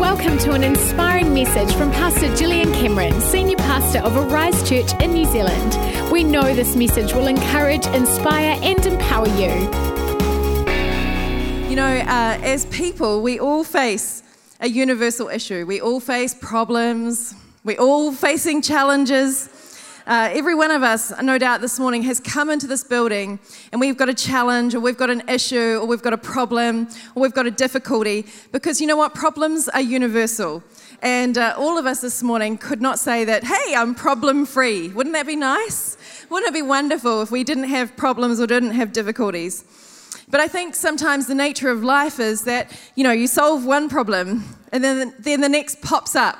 Welcome to an inspiring message from Pastor Gillian Cameron, Senior Pastor of Arise Church in New Zealand. We know this message will encourage, inspire, and empower you. You know, uh, as people, we all face a universal issue. We all face problems. We're all facing challenges. Uh, every one of us, no doubt, this morning has come into this building and we've got a challenge or we've got an issue or we've got a problem or we've got a difficulty because you know what? Problems are universal. And uh, all of us this morning could not say that, hey, I'm problem free. Wouldn't that be nice? Wouldn't it be wonderful if we didn't have problems or didn't have difficulties? But I think sometimes the nature of life is that, you know, you solve one problem and then, then the next pops up.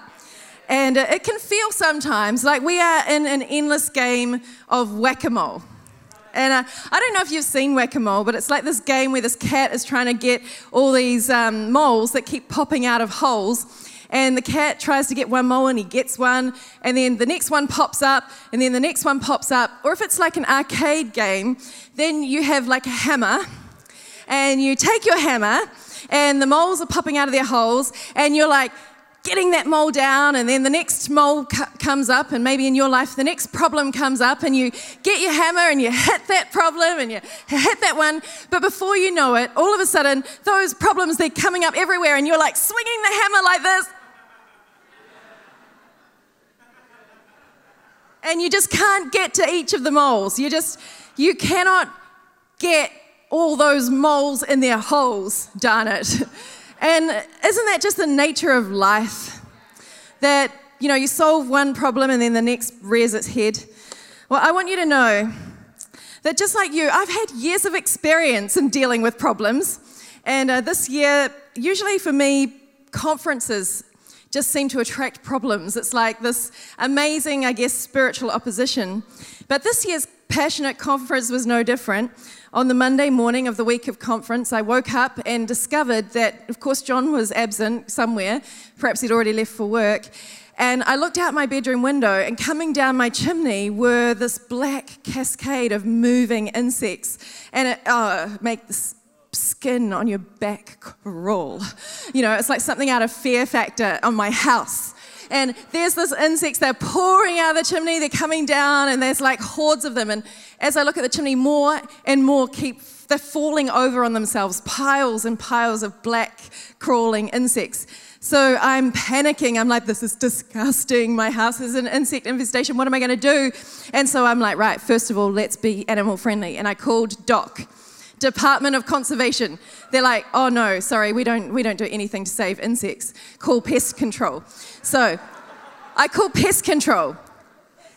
And uh, it can feel sometimes like we are in an endless game of whack a mole. And uh, I don't know if you've seen whack a mole, but it's like this game where this cat is trying to get all these um, moles that keep popping out of holes. And the cat tries to get one mole and he gets one, and then the next one pops up, and then the next one pops up. Or if it's like an arcade game, then you have like a hammer, and you take your hammer, and the moles are popping out of their holes, and you're like, getting that mole down, and then the next mole comes up, and maybe in your life the next problem comes up, and you get your hammer and you hit that problem and you hit that one. But before you know it, all of a sudden, those problems they're coming up everywhere, and you're like swinging the hammer like this. And you just can't get to each of the moles. You just, you cannot get all those moles in their holes, darn it. And isn't that just the nature of life? That, you know, you solve one problem and then the next rears its head. Well, I want you to know that just like you, I've had years of experience in dealing with problems. And uh, this year, usually for me, conferences just seem to attract problems. It's like this amazing, I guess, spiritual opposition. But this year's Passionate Conference was no different. On the Monday morning of the week of conference, I woke up and discovered that, of course, John was absent somewhere. Perhaps he'd already left for work. And I looked out my bedroom window, and coming down my chimney were this black cascade of moving insects. And it oh, make the skin on your back crawl. You know, it's like something out of Fear Factor on my house and there's this insects, they're pouring out of the chimney, they're coming down, and there's like hordes of them. And as I look at the chimney, more and more keep they're falling over on themselves, piles and piles of black crawling insects. So I'm panicking. I'm like, this is disgusting. My house is an insect infestation. What am I going to do? And so I'm like, right, first of all, let's be animal friendly. And I called DOC, Department of Conservation. They're like, oh no, sorry, we don't, we don't do anything to save insects. Call pest control. So I call pest control.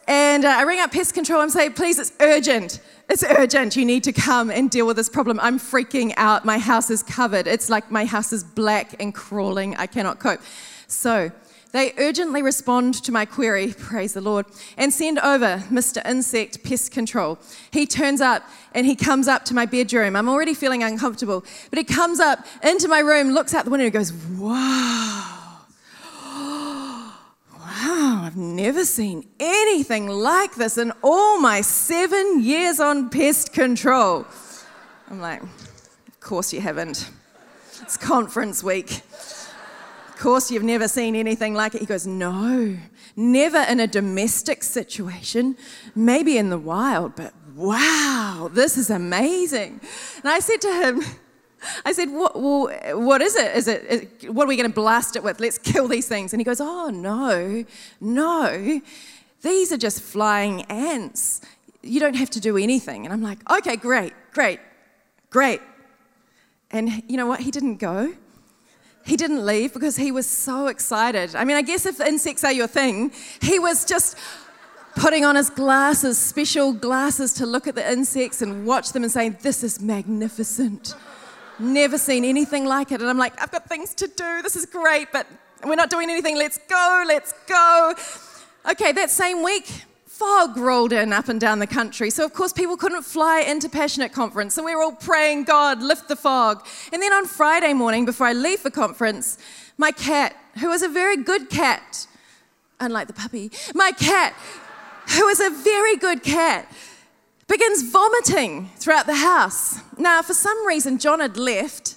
And uh, I ring up pest control and say, please, it's urgent. It's urgent. You need to come and deal with this problem. I'm freaking out. My house is covered. It's like my house is black and crawling. I cannot cope. So they urgently respond to my query, praise the Lord, and send over Mr. Insect Pest Control. He turns up and he comes up to my bedroom. I'm already feeling uncomfortable, but he comes up into my room, looks out the window, and goes, Wow wow, I've never seen anything like this in all my seven years on pest control. I'm like, of course you haven't. It's conference week. Of course you've never seen anything like it. He goes, no, never in a domestic situation, maybe in the wild, but wow, this is amazing. And I said to him, I said, what, well, what is it? Is it, is, what are we going to blast it with? Let's kill these things. And he goes, oh, no, no. These are just flying ants. You don't have to do anything. And I'm like, okay, great, great, great. And you know what? He didn't go. He didn't leave because he was so excited. I mean, I guess if insects are your thing, he was just putting on his glasses, special glasses to look at the insects and watch them and saying, This is magnificent. Never seen anything like it. And I'm like, I've got things to do. This is great, but we're not doing anything. Let's go, let's go. Okay, that same week, fog rolled in up and down the country. So, of course, people couldn't fly into Passionate Conference. So, we were all praying, God, lift the fog. And then on Friday morning, before I leave for conference, my cat, who was a very good cat, unlike the puppy, my cat, who was a very good cat, begins vomiting throughout the house. Now, for some reason, John had left,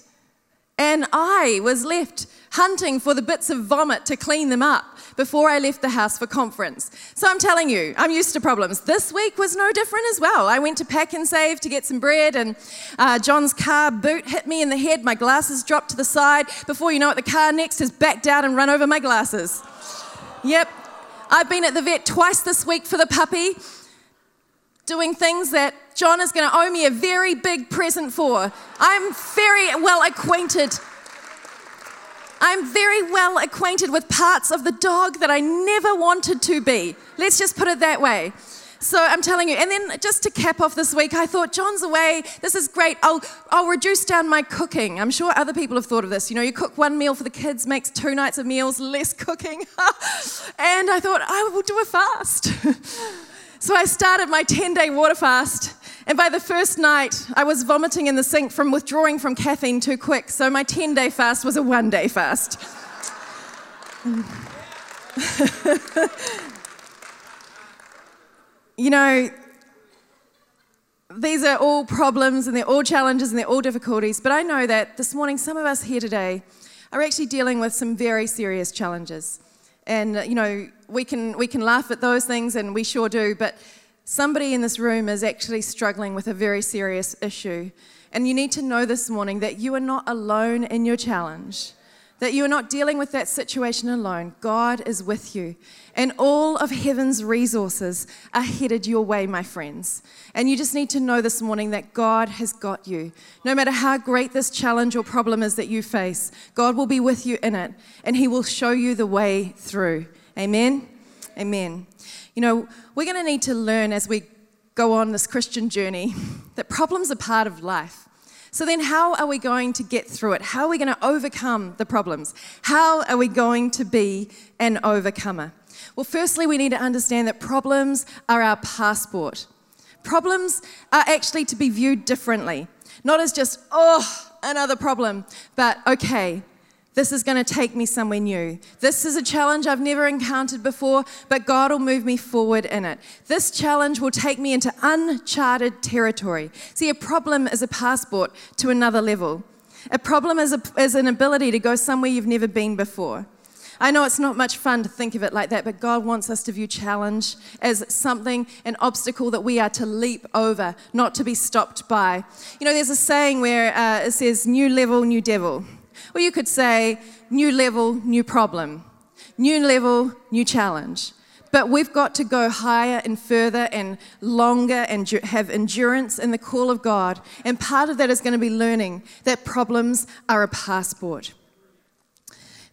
and I was left hunting for the bits of vomit to clean them up before I left the house for conference. So I'm telling you, I'm used to problems. This week was no different as well. I went to Pak'nSave to get some bread, and uh, John's car boot hit me in the head. My glasses dropped to the side. Before you know it, the car next has backed out and run over my glasses. Yep. I've been at the vet twice this week for the puppy, doing things that John is going to owe me a very big present for. I'm very well acquainted I'm very well acquainted with parts of the dog that I never wanted to be. Let's just put it that way. So I'm telling you, and then just to cap off this week, I thought, John's away. This is great. I'll, I'll reduce down my cooking. I'm sure other people have thought of this. You know, you cook one meal for the kids, makes two nights of meals, less cooking. and I thought, I will do a fast. so I started my 10 day water fast. And by the first night, I was vomiting in the sink from withdrawing from caffeine too quick. So my 10 day fast was a one day fast. you know, these are all problems and they're all challenges and they're all difficulties, but I know that this morning some of us here today are actually dealing with some very serious challenges. And, you know, we can, we can laugh at those things, and we sure do, but Somebody in this room is actually struggling with a very serious issue. And you need to know this morning that you are not alone in your challenge, that you are not dealing with that situation alone. God is with you. And all of heaven's resources are headed your way, my friends. And you just need to know this morning that God has got you. No matter how great this challenge or problem is that you face, God will be with you in it and He will show you the way through. Amen. Amen. You know, we're going to need to learn as we go on this Christian journey that problems are part of life. So, then how are we going to get through it? How are we going to overcome the problems? How are we going to be an overcomer? Well, firstly, we need to understand that problems are our passport. Problems are actually to be viewed differently, not as just, oh, another problem, but okay, this is going to take me somewhere new. This is a challenge I've never encountered before, but God will move me forward in it. This challenge will take me into uncharted territory. See, a problem is a passport to another level. A problem is, a, is an ability to go somewhere you've never been before. I know it's not much fun to think of it like that, but God wants us to view challenge as something, an obstacle that we are to leap over, not to be stopped by. You know, there's a saying where uh, it says, new level, new devil. Or you could say, new level, new problem. New level, new challenge. But we've got to go higher and further and longer and have endurance in the call of God. And part of that is going to be learning that problems are a passport.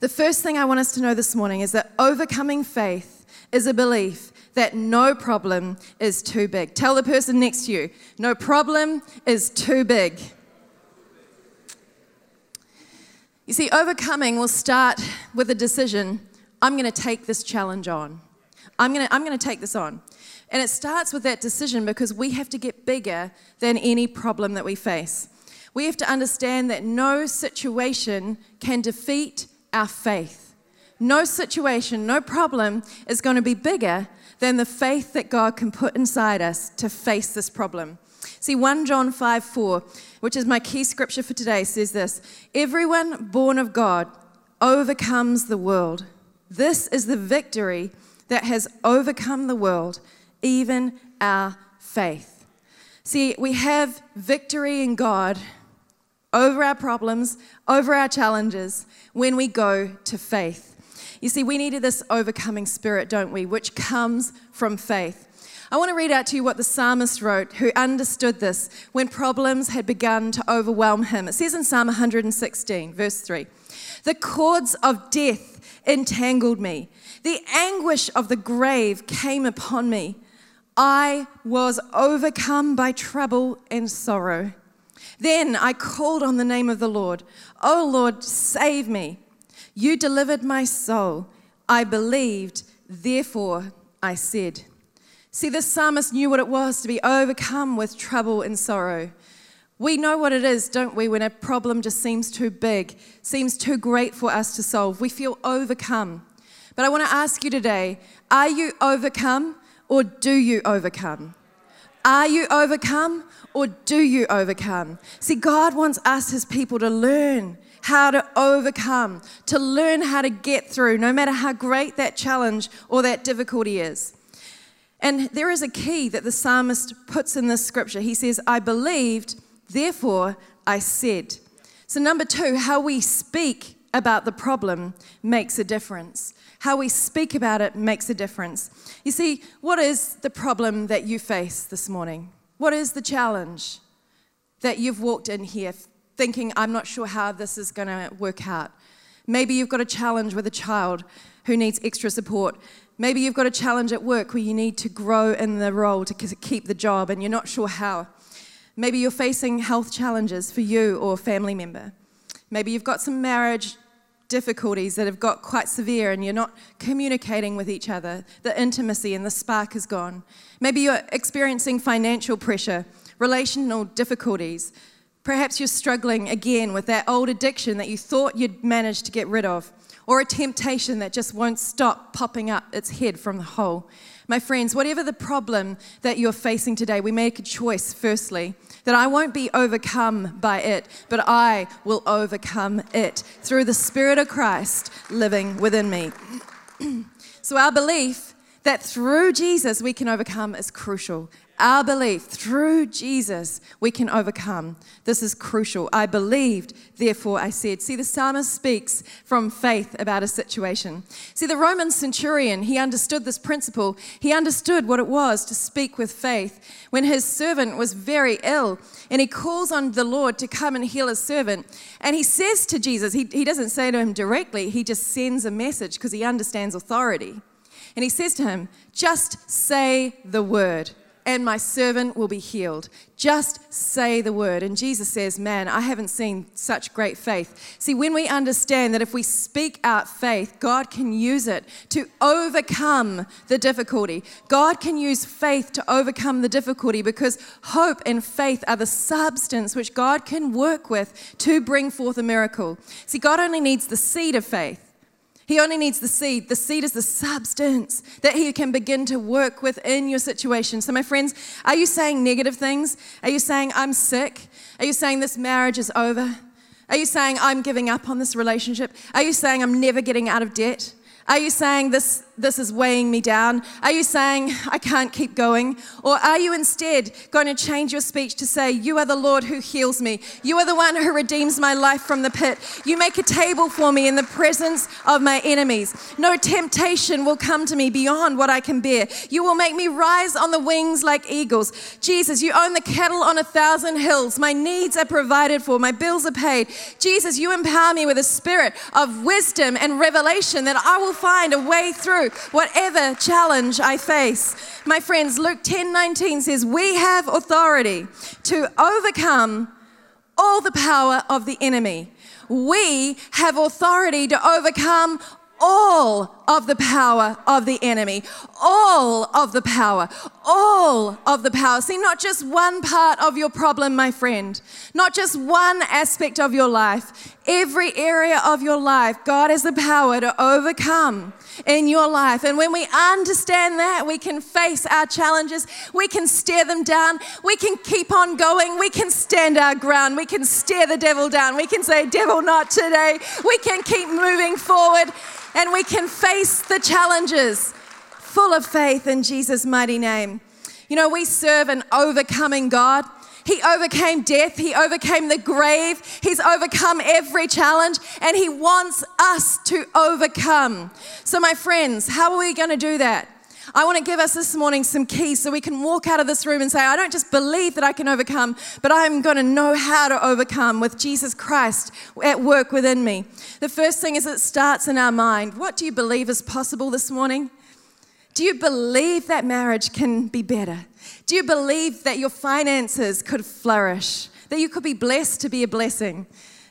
The first thing I want us to know this morning is that overcoming faith is a belief that no problem is too big. Tell the person next to you, no problem is too big. You see, overcoming will start with a decision I'm going to take this challenge on. I'm going to, I'm going to take this on. And it starts with that decision because we have to get bigger than any problem that we face. We have to understand that no situation can defeat our faith. No situation, no problem is going to be bigger than the faith that God can put inside us to face this problem. See, 1 John 5 4, which is my key scripture for today, says this Everyone born of God overcomes the world. This is the victory that has overcome the world, even our faith. See, we have victory in God over our problems, over our challenges, when we go to faith. You see, we needed this overcoming spirit, don't we, which comes from faith. I want to read out to you what the psalmist wrote, who understood this when problems had begun to overwhelm him. It says in Psalm 116, verse 3 The cords of death entangled me, the anguish of the grave came upon me. I was overcome by trouble and sorrow. Then I called on the name of the Lord. Oh Lord, save me. You delivered my soul. I believed, therefore I said. See, this psalmist knew what it was to be overcome with trouble and sorrow. We know what it is, don't we, when a problem just seems too big, seems too great for us to solve. We feel overcome. But I want to ask you today are you overcome or do you overcome? Are you overcome or do you overcome? See, God wants us, His people, to learn how to overcome, to learn how to get through, no matter how great that challenge or that difficulty is. And there is a key that the psalmist puts in this scripture. He says, I believed, therefore I said. So, number two, how we speak about the problem makes a difference. How we speak about it makes a difference. You see, what is the problem that you face this morning? What is the challenge that you've walked in here thinking, I'm not sure how this is going to work out? Maybe you've got a challenge with a child who needs extra support. Maybe you've got a challenge at work where you need to grow in the role to keep the job and you're not sure how. Maybe you're facing health challenges for you or a family member. Maybe you've got some marriage difficulties that have got quite severe and you're not communicating with each other. The intimacy and the spark is gone. Maybe you're experiencing financial pressure, relational difficulties. Perhaps you're struggling again with that old addiction that you thought you'd managed to get rid of, or a temptation that just won't stop popping up its head from the hole. My friends, whatever the problem that you're facing today, we make a choice, firstly, that I won't be overcome by it, but I will overcome it through the Spirit of Christ living within me. so, our belief that through Jesus we can overcome is crucial. Our belief through Jesus we can overcome. This is crucial. I believed, therefore I said. See, the psalmist speaks from faith about a situation. See, the Roman centurion, he understood this principle. He understood what it was to speak with faith when his servant was very ill and he calls on the Lord to come and heal his servant. And he says to Jesus, he, he doesn't say to him directly, he just sends a message because he understands authority. And he says to him, Just say the word and my servant will be healed. Just say the word. And Jesus says, Man, I haven't seen such great faith. See, when we understand that if we speak out faith, God can use it to overcome the difficulty. God can use faith to overcome the difficulty because hope and faith are the substance which God can work with to bring forth a miracle. See, God only needs the seed of faith. He only needs the seed. The seed is the substance that He can begin to work with in your situation. So, my friends, are you saying negative things? Are you saying, I'm sick? Are you saying this marriage is over? Are you saying, I'm giving up on this relationship? Are you saying, I'm never getting out of debt? Are you saying this, this is weighing me down? Are you saying I can't keep going? Or are you instead going to change your speech to say, You are the Lord who heals me. You are the one who redeems my life from the pit. You make a table for me in the presence of my enemies. No temptation will come to me beyond what I can bear. You will make me rise on the wings like eagles. Jesus, you own the cattle on a thousand hills. My needs are provided for, my bills are paid. Jesus, you empower me with a spirit of wisdom and revelation that I will find a way through whatever challenge I face. My friends, Luke 10 19 says, We have authority to overcome all the power of the enemy. We have authority to overcome all of the power of the enemy. All of the power. All of the power. See, not just one part of your problem, my friend, not just one aspect of your life. Every area of your life, God has the power to overcome in your life. And when we understand that, we can face our challenges, we can stare them down, we can keep on going, we can stand our ground, we can stare the devil down, we can say, Devil, not today. We can keep moving forward and we can face the challenges full of faith in Jesus' mighty name. You know, we serve an overcoming God. He overcame death. He overcame the grave. He's overcome every challenge, and He wants us to overcome. So, my friends, how are we going to do that? I want to give us this morning some keys so we can walk out of this room and say, I don't just believe that I can overcome, but I'm going to know how to overcome with Jesus Christ at work within me. The first thing is it starts in our mind. What do you believe is possible this morning? Do you believe that marriage can be better? Do you believe that your finances could flourish? That you could be blessed to be a blessing?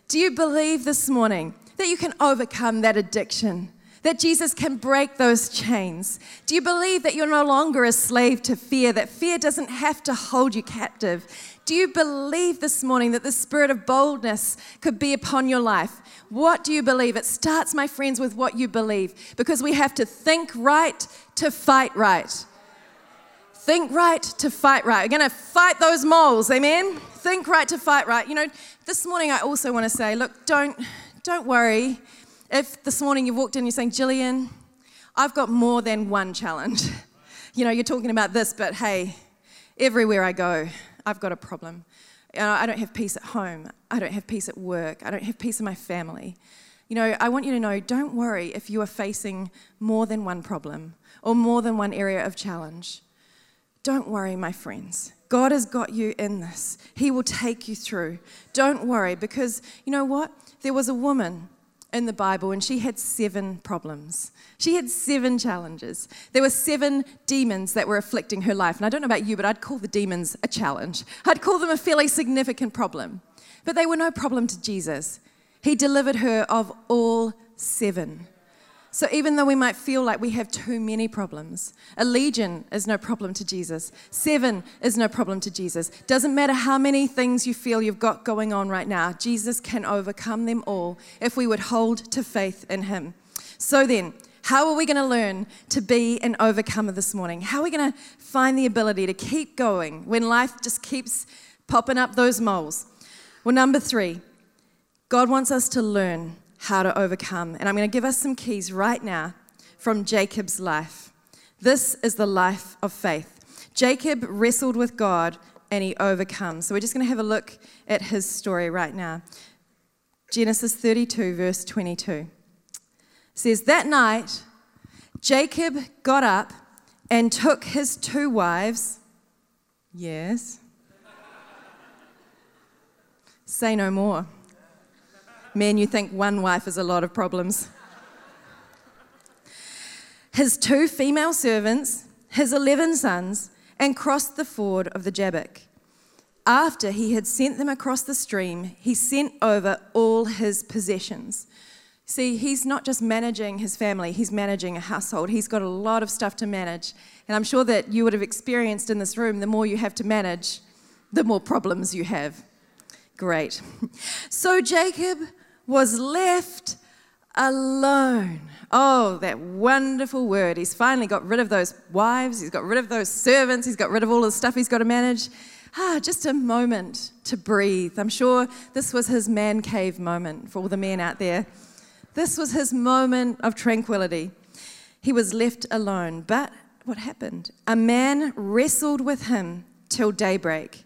Do you believe this morning that you can overcome that addiction? That Jesus can break those chains? Do you believe that you're no longer a slave to fear, that fear doesn't have to hold you captive? Do you believe this morning that the spirit of boldness could be upon your life? What do you believe? It starts, my friends, with what you believe because we have to think right to fight right. Think right to fight right. We're going to fight those moles, amen? Think right to fight right. You know, this morning I also want to say, look, don't, don't worry if this morning you've walked in and you're saying, Gillian, I've got more than one challenge. You know, you're talking about this, but hey, everywhere I go, I've got a problem. I don't have peace at home. I don't have peace at work. I don't have peace in my family. You know, I want you to know don't worry if you are facing more than one problem or more than one area of challenge. Don't worry, my friends. God has got you in this. He will take you through. Don't worry, because you know what? There was a woman in the Bible, and she had seven problems. She had seven challenges. There were seven demons that were afflicting her life. And I don't know about you, but I'd call the demons a challenge. I'd call them a fairly significant problem. But they were no problem to Jesus. He delivered her of all seven. So even though we might feel like we have too many problems, a legion is no problem to Jesus. Seven is no problem to Jesus. Doesn't matter how many things you feel you've got going on right now, Jesus can overcome them all if we would hold to faith in Him. So then, how are we going to learn to be an overcomer this morning? How are we going to find the ability to keep going when life just keeps popping up those moles? Well, number three, God wants us to learn how to overcome. And I'm going to give us some keys right now from Jacob's life. This is the life of faith. Jacob wrestled with God and he overcomes. So we're just going to have a look at his story right now. Genesis 32, verse 22 says, That night, Jacob got up and took his two wives. Yes. Say no more. Men, you think one wife is a lot of problems. His two female servants, his 11 sons, and crossed the ford of the Jabbok. After he had sent them across the stream, he sent over all his possessions. See, he's not just managing his family, he's managing a household. He's got a lot of stuff to manage. And I'm sure that you would have experienced in this room the more you have to manage, the more problems you have. Great. So Jacob was left alone. Oh, that wonderful word. He's finally got rid of those wives, he's got rid of those servants, he's got rid of all the stuff he's got to manage. Ah, just a moment to breathe. I'm sure this was his man cave moment for all the men out there. This was his moment of tranquility. He was left alone. But what happened? A man wrestled with him till daybreak.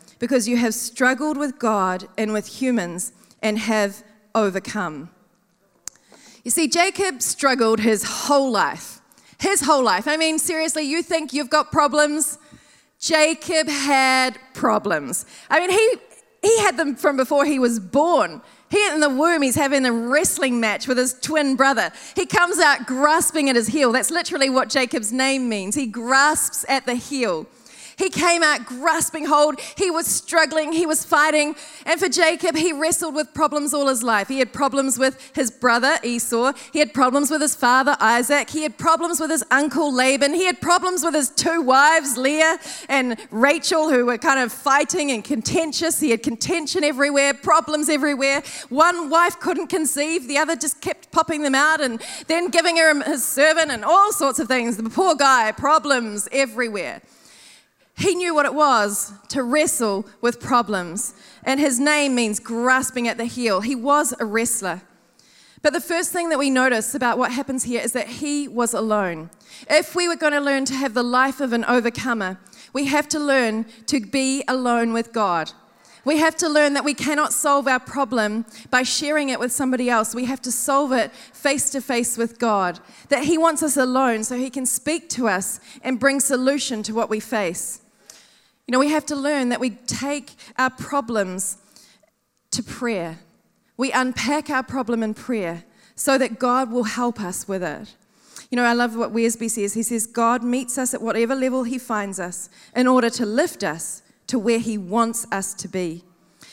because you have struggled with God and with humans and have overcome. You see, Jacob struggled his whole life. His whole life. I mean, seriously, you think you've got problems? Jacob had problems. I mean, he, he had them from before he was born. He in the womb, he's having a wrestling match with his twin brother. He comes out grasping at his heel. That's literally what Jacob's name means. He grasps at the heel. He came out grasping hold. He was struggling. He was fighting. And for Jacob, he wrestled with problems all his life. He had problems with his brother Esau. He had problems with his father Isaac. He had problems with his uncle Laban. He had problems with his two wives, Leah and Rachel, who were kind of fighting and contentious. He had contention everywhere, problems everywhere. One wife couldn't conceive, the other just kept popping them out and then giving her his servant and all sorts of things. The poor guy, problems everywhere. He knew what it was to wrestle with problems, and his name means grasping at the heel. He was a wrestler. But the first thing that we notice about what happens here is that he was alone. If we were going to learn to have the life of an overcomer, we have to learn to be alone with God. We have to learn that we cannot solve our problem by sharing it with somebody else. We have to solve it face to face with God. That He wants us alone so He can speak to us and bring solution to what we face. You know, we have to learn that we take our problems to prayer. We unpack our problem in prayer so that God will help us with it. You know, I love what Wiersbe says. He says, God meets us at whatever level He finds us in order to lift us to where He wants us to be.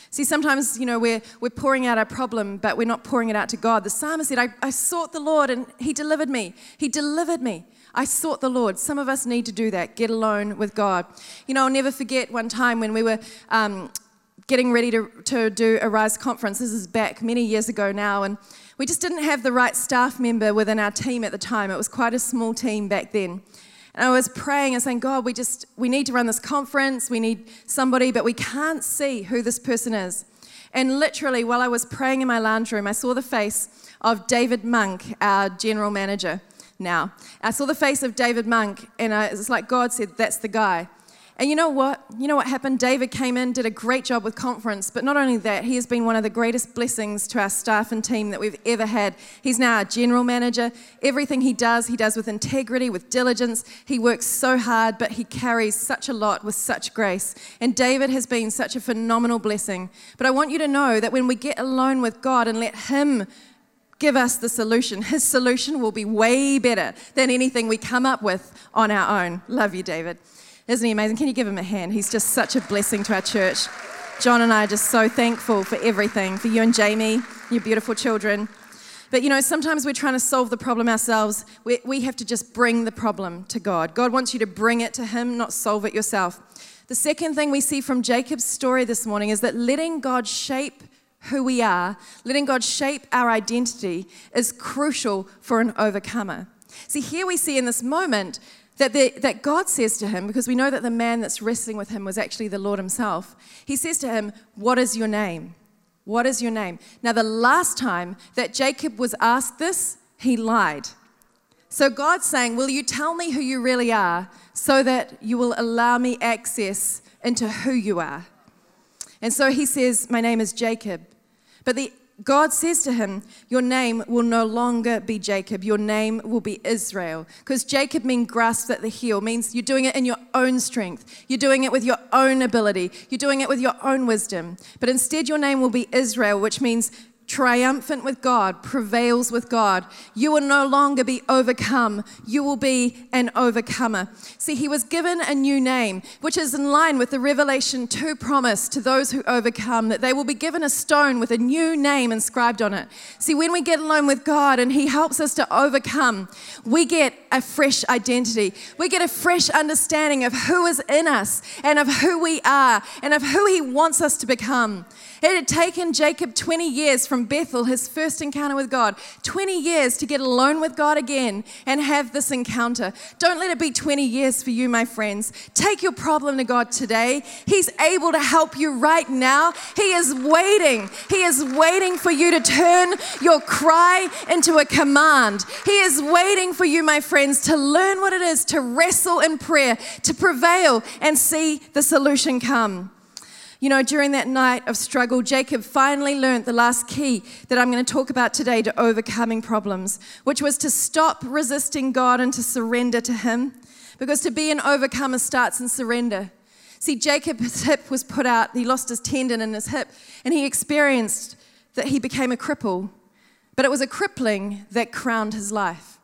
See, sometimes, you know, we're, we're pouring out our problem, but we're not pouring it out to God. The psalmist said, I, I sought the Lord and He delivered me. He delivered me. I sought the Lord. Some of us need to do that, get alone with God. You know, I'll never forget one time when we were um, getting ready to, to do Arise conference. This is back many years ago now, and we just didn't have the right staff member within our team at the time. It was quite a small team back then. And I was praying and saying, God, we just, we need to run this conference. We need somebody, but we can't see who this person is. And literally, while I was praying in my lounge room, I saw the face of David Monk, our general manager now. I saw the face of David Monk, and I, it's like God said, That's the guy. And you know what? You know what happened? David came in, did a great job with conference, but not only that, he has been one of the greatest blessings to our staff and team that we've ever had. He's now our general manager. Everything he does, he does with integrity, with diligence. He works so hard, but he carries such a lot with such grace. And David has been such a phenomenal blessing. But I want you to know that when we get alone with God and let him give us the solution. His solution will be way better than anything we come up with on our own. Love you, David. Isn't he amazing? Can you give him a hand? He's just such a blessing to our church. John and I are just so thankful for everything, for you and Jamie, your beautiful children. But you know, sometimes we're trying to solve the problem ourselves. We, we have to just bring the problem to God. God wants you to bring it to Him, not solve it yourself. The second thing we see from Jacob's story this morning is that letting God shape who we are, letting God shape our identity, is crucial for an overcomer. See, here we see in this moment that, the, that God says to him, because we know that the man that's wrestling with him was actually the Lord himself, he says to him, What is your name? What is your name? Now, the last time that Jacob was asked this, he lied. So God's saying, Will you tell me who you really are so that you will allow me access into who you are? And so he says, My name is Jacob. But the God says to him, Your name will no longer be Jacob, your name will be Israel. Because Jacob means grasped at the heel, means you're doing it in your own strength, you're doing it with your own ability, you're doing it with your own wisdom. But instead, your name will be Israel, which means triumphant with God, prevails with God. You will no longer be overcome. You will be an overcomer. See, he was given a new name, which is in line with the Revelation 2 promise to those who overcome that they will be given a stone with a new name inscribed on it. See, when we get alone with God and he helps us to overcome, we get a fresh identity. We get a fresh understanding of who is in us and of who we are and of who he wants us to become. It had taken Jacob 20 years from Bethel, his first encounter with God, 20 years to get alone with God again and have this encounter. Don't let it be 20 years for you, my friends. Take your problem to God today. He's able to help you right now. He is waiting. He is waiting for you to turn your cry into a command. He is waiting for you, my friends, to learn what it is to wrestle in prayer, to prevail and see the solution come. You know, during that night of struggle, Jacob finally learned the last key that I'm going to talk about today to overcoming problems, which was to stop resisting God and to surrender to Him. Because to be an overcomer starts in surrender. See, Jacob's hip was put out, he lost his tendon in his hip, and he experienced that he became a cripple. But it was a crippling that crowned his life.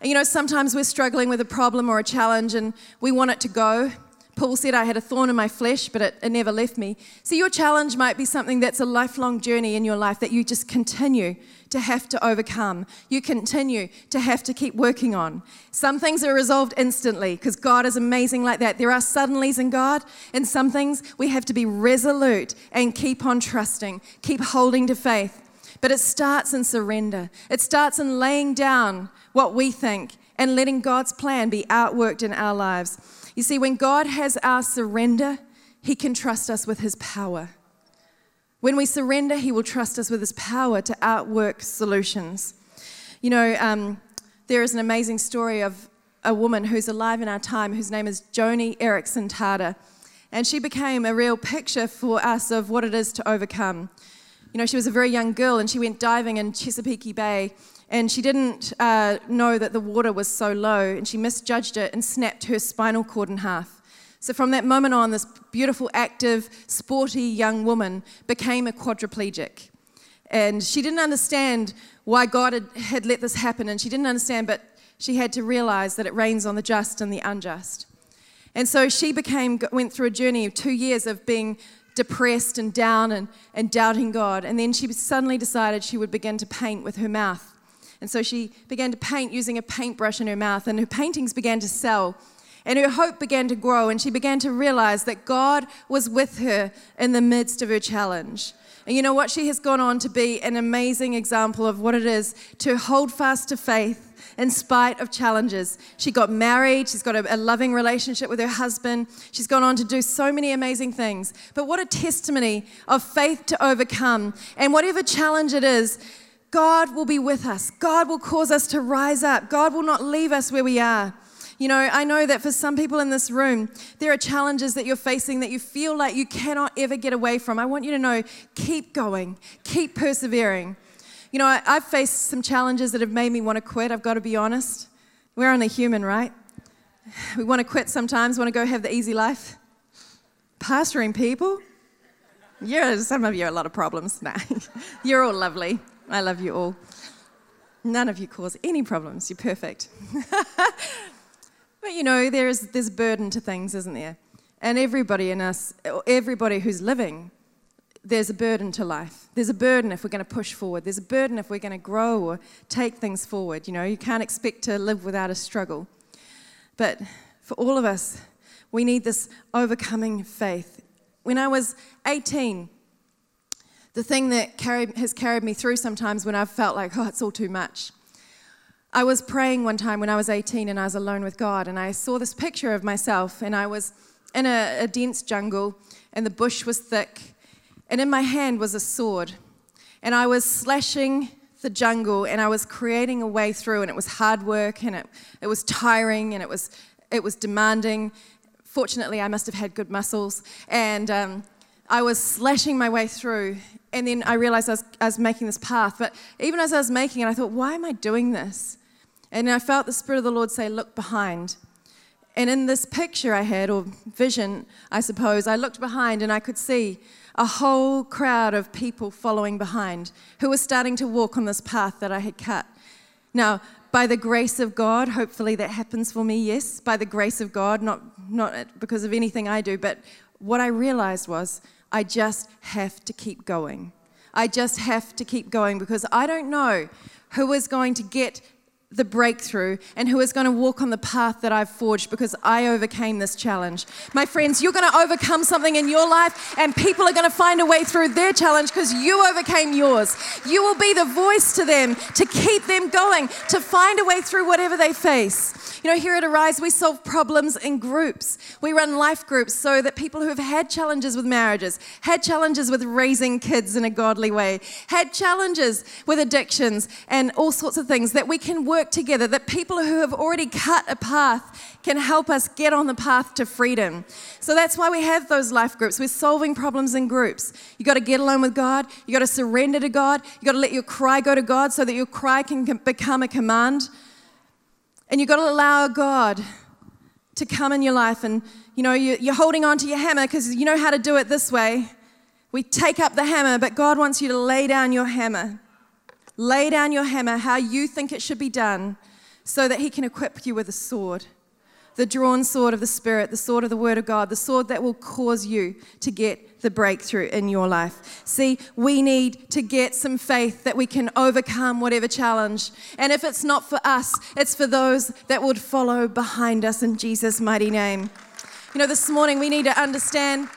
And you know, sometimes we're struggling with a problem or a challenge and we want it to go. Paul said, I had a thorn in my flesh, but it, it never left me. See, your challenge might be something that's a lifelong journey in your life that you just continue to have to overcome. You continue to have to keep working on. Some things are resolved instantly because God is amazing like that. There are suddenlies in God, and some things we have to be resolute and keep on trusting, keep holding to faith. But it starts in surrender, it starts in laying down what we think and letting God's plan be outworked in our lives. You see, when God has our surrender, He can trust us with His power. When we surrender, He will trust us with His power to outwork solutions. You know, um, there is an amazing story of a woman who's alive in our time whose name is Joni Eareckson Tada. And she became a real picture for us of what it is to overcome. You know, she was a very young girl and she went diving in Chesapeake Bay and she didn't uh, know that the water was so low, and she misjudged it and snapped her spinal cord in half. So, from that moment on, this beautiful, active, sporty young woman became a quadriplegic. And she didn't understand why God had, had let this happen, and she didn't understand, but she had to realize that it rains on the just and the unjust. And so she became, went through a journey of two years of being depressed and down and, and doubting God. And then she suddenly decided she would begin to paint with her mouth. And so she began to paint using a paintbrush in her mouth, and her paintings began to sell. And her hope began to grow, and she began to realize that God was with her in the midst of her challenge. And you know what? She has gone on to be an amazing example of what it is to hold fast to faith in spite of challenges. She got married, she's got a, a, loving relationship with her husband, she's gone on to do so many amazing things. But what a testimony of faith to overcome. And whatever challenge it is, God will be with us. God will cause us to rise up. God will not leave us where we are. You know, I know that for some people in this room, there are challenges that you're facing that you feel like you cannot ever get away from. I want you to know keep going, keep persevering. You know, I, have faced some challenges that have made me want to quit, I've got to be honest. We're only human, right? We want to quit sometimes, want to go have the easy life. Pastoring people? Yeah, some of you have a lot of problems. Nah, you're all lovely. I love you all. None of you cause any problems. You're perfect. but you know, there's there's burden to things, isn't there? And everybody in us, everybody who's living, there's a burden to life. There's a burden if we're going to push forward. There's a burden if we're going to grow or take things forward. You know, you can't expect to live without a struggle. But for all of us, we need this overcoming faith. When I was 18, the thing that carried, has carried me through sometimes when I've felt like, oh, it's all too much. I was praying one time when I was 18 and I was alone with God, and I saw this picture of myself, and I was in a, a dense jungle, and the bush was thick, and in my hand was a sword, and I was slashing the jungle, and I was creating a way through, and it was hard work, and it, it was tiring, and it was, it was demanding. Fortunately, I must have had good muscles, and um, I was slashing my way through, and then I realized I was, I was making this path. But even as I was making it, I thought, why am I doing this? And I felt the Spirit of the Lord say, Look behind. And in this picture I had, or vision, I suppose, I looked behind and I could see a whole crowd of people following behind who were starting to walk on this path that I had cut. Now, by the grace of God, hopefully that happens for me, yes, by the grace of God, not, not because of anything I do, but what I realized was I just have to keep going. I just have to keep going because I don't know who is going to get the breakthrough and who is going to walk on the path that I've forged because I overcame this challenge. My friends, you're going to overcome something in your life and people are going to find a way through their challenge because you overcame yours. You will be the voice to them to keep them going, to find a way through whatever they face. You know, here at Arise, we solve problems in groups. We run life groups so that people who have had challenges with marriages, had challenges with raising kids in a godly way, had challenges with addictions and all sorts of things, that we can work work together, that people who have already cut a path can help us get on the path to freedom. So that's why we have those life groups. We're solving problems in groups. You got to get alone with God, you got to surrender to God, you got to let your cry go to God so that your cry can become a command. And you got to allow God to come in your life and you know you're holding on to your hammer because you know how to do it this way. We take up the hammer, but God wants you to lay down your hammer. Lay down your hammer how you think it should be done so that He can equip you with a sword. The drawn sword of the Spirit, the sword of the Word of God, the sword that will cause you to get the breakthrough in your life. See, we need to get some faith that we can overcome whatever challenge. And if it's not for us, it's for those that would follow behind us in Jesus' mighty name. You know, this morning we need to understand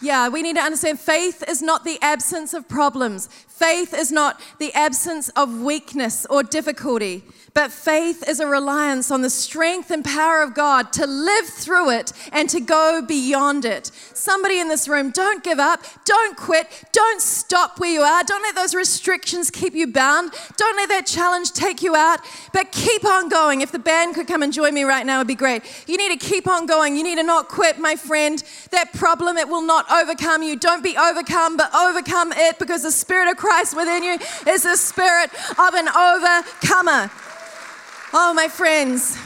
yeah, we need to understand faith is not the absence of problems. Faith is not the absence of weakness or difficulty. But faith is a reliance on the strength and power of God to live through it and to go beyond it. Somebody in this room, don't give up, don't quit, don't stop where you are, don't let those restrictions keep you bound, don't let that challenge take you out, but keep on going. If the band could come and join me right now, it'd be great. You need to keep on going. You need to not quit, my friend. That problem, it will not overcome you. Don't be overcome, but overcome it because the Spirit of Christ within you is the spirit of an overcomer. Oh, my friends,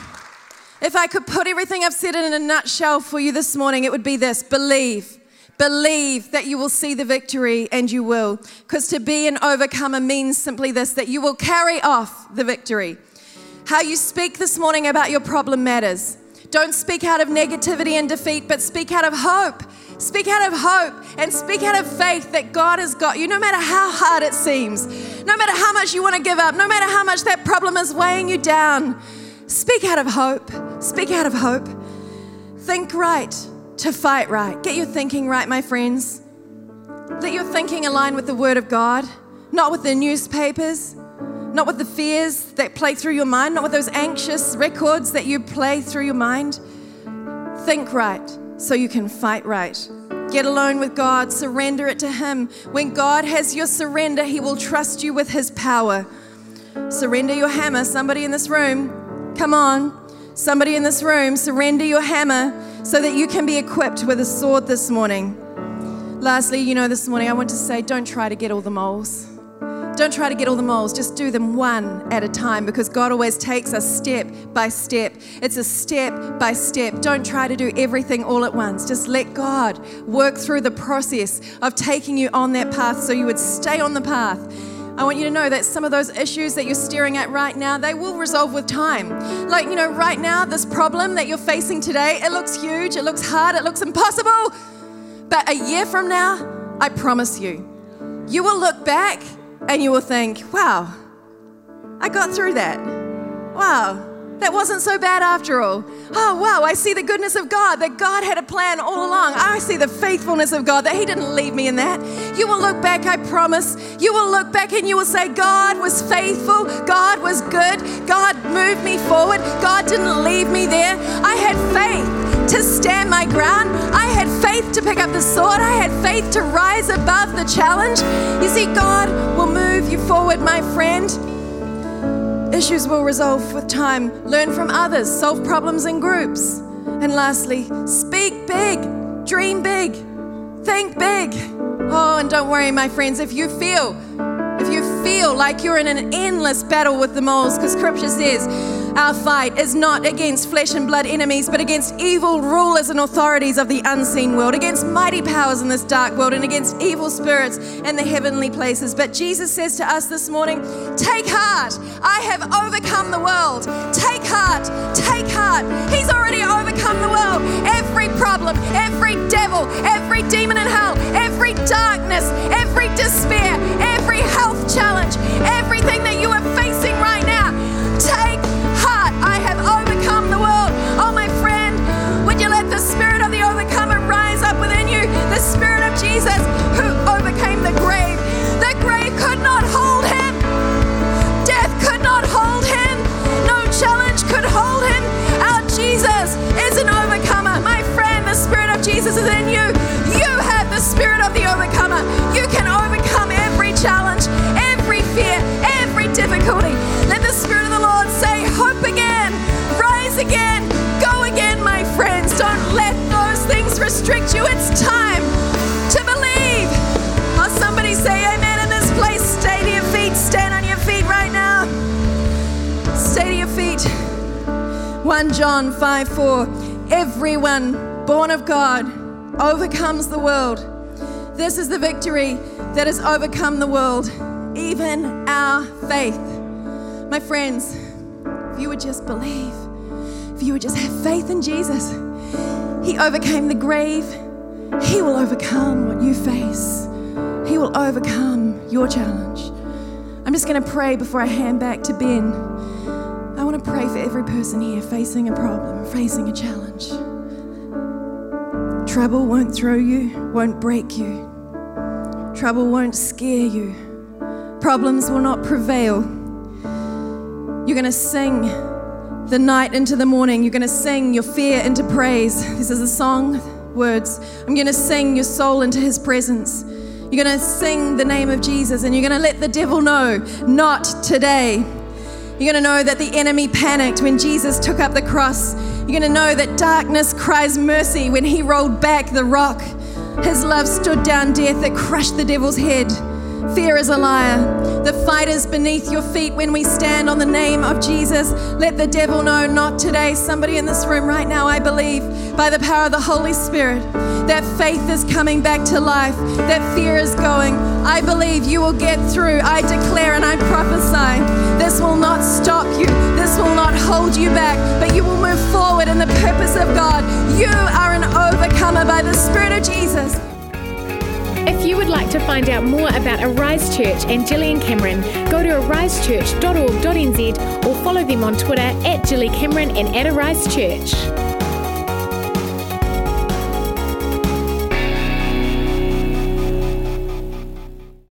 if I could put everything I've said in a nutshell for you this morning, it would be this believe. Believe that you will see the victory and you will. Because to be an overcomer means simply this that you will carry off the victory. How you speak this morning about your problem matters. Don't speak out of negativity and defeat, but speak out of hope. Speak out of hope and speak out of faith that God has got you, no matter how hard it seems, no matter how much you want to give up, no matter how much that problem is weighing you down. Speak out of hope. Speak out of hope. Think right to fight right. Get your thinking right, my friends. Let your thinking align with the Word of God, not with the newspapers, not with the fears that play through your mind, not with those anxious records that you play through your mind. Think right so you can fight right. Get alone with God, surrender it to Him. When God has your surrender, He will trust you with His power. Surrender your hammer. Somebody in this room, come on. Somebody in this room, surrender your hammer so that you can be equipped with a sword this morning. Lastly, you know, this morning I want to say don't try to get all the moles. Don't try to get all the moles, just do them one at a time because God always takes us step by step. It's a step by step. Don't try to do everything all at once. Just let God work through the process of taking you on that path so you would stay on the path. I want you to know that some of those issues that you're staring at right now, they will resolve with time. Like, you know, right now, this problem that you're facing today, it looks huge, it looks hard, it looks impossible. But a year from now, I promise you, you will look back and you will think, wow, I got through that. Wow, that wasn't so bad after all. Oh, wow, I see the goodness of God, that God had a plan all along. I see the faithfulness of God, that He didn't leave me in that. You will look back, I promise. You will look back and you will say, God was faithful. God was good. God moved me forward. God didn't leave me there. I had faith to stand my ground. I had faith to pick up the sword. I had faith to rise above the challenge. You see, God will move you forward, my friend. Issues will resolve with time. Learn from others, solve problems in groups. And lastly, speak big, dream big, think big. Oh, and don't worry, my friends, if you feel, if you feel like you're in an endless battle with the moles, because scripture says, our fight is not against flesh and blood enemies, but against evil rulers and authorities of the unseen world, against mighty powers in this dark world, and against evil spirits in the heavenly places. But Jesus says to us this morning, Take heart, I have overcome the world. Take heart, take heart. He's already overcome the world. Every problem, every devil, every demon in hell, every darkness, every despair, every health challenge, everything that you have facing 1 John 5 4. Everyone born of God overcomes the world. This is the victory that has overcome the world, even our faith. My friends, if you would just believe, if you would just have faith in Jesus, He overcame the grave. He will overcome what you face. He will overcome your challenge. I'm just going to pray before I hand back to Ben. I want to pray for every person here facing a problem, facing a challenge. Trouble won't throw you, won't break you. Trouble won't scare you. Problems will not prevail. You're going to sing the night into the morning. You're going to sing your fear into praise. This is a song words. I'm going to sing your soul into his presence. You're going to sing the name of Jesus and you're going to let the devil know, not today. You're going to know that the enemy panicked when Jesus took up the cross. You're going to know that darkness cries mercy when he rolled back the rock. His love stood down death that crushed the devil's head. Fear is a liar. The fight is beneath your feet when we stand on the name of Jesus. Let the devil know, not today. Somebody in this room right now, I believe, by the power of the Holy Spirit, that faith is coming back to life, that fear is going. I believe you will get through. I declare and I prophesy. This will not stop you, this will not hold you back, but you will move forward in the purpose of God. You are an overcomer by the Spirit of Jesus. If you would like to find out more about Arise Church and Gillian Cameron, go to arisechurch.org.nz or follow them on Twitter at Gilly Cameron and at Arise Church.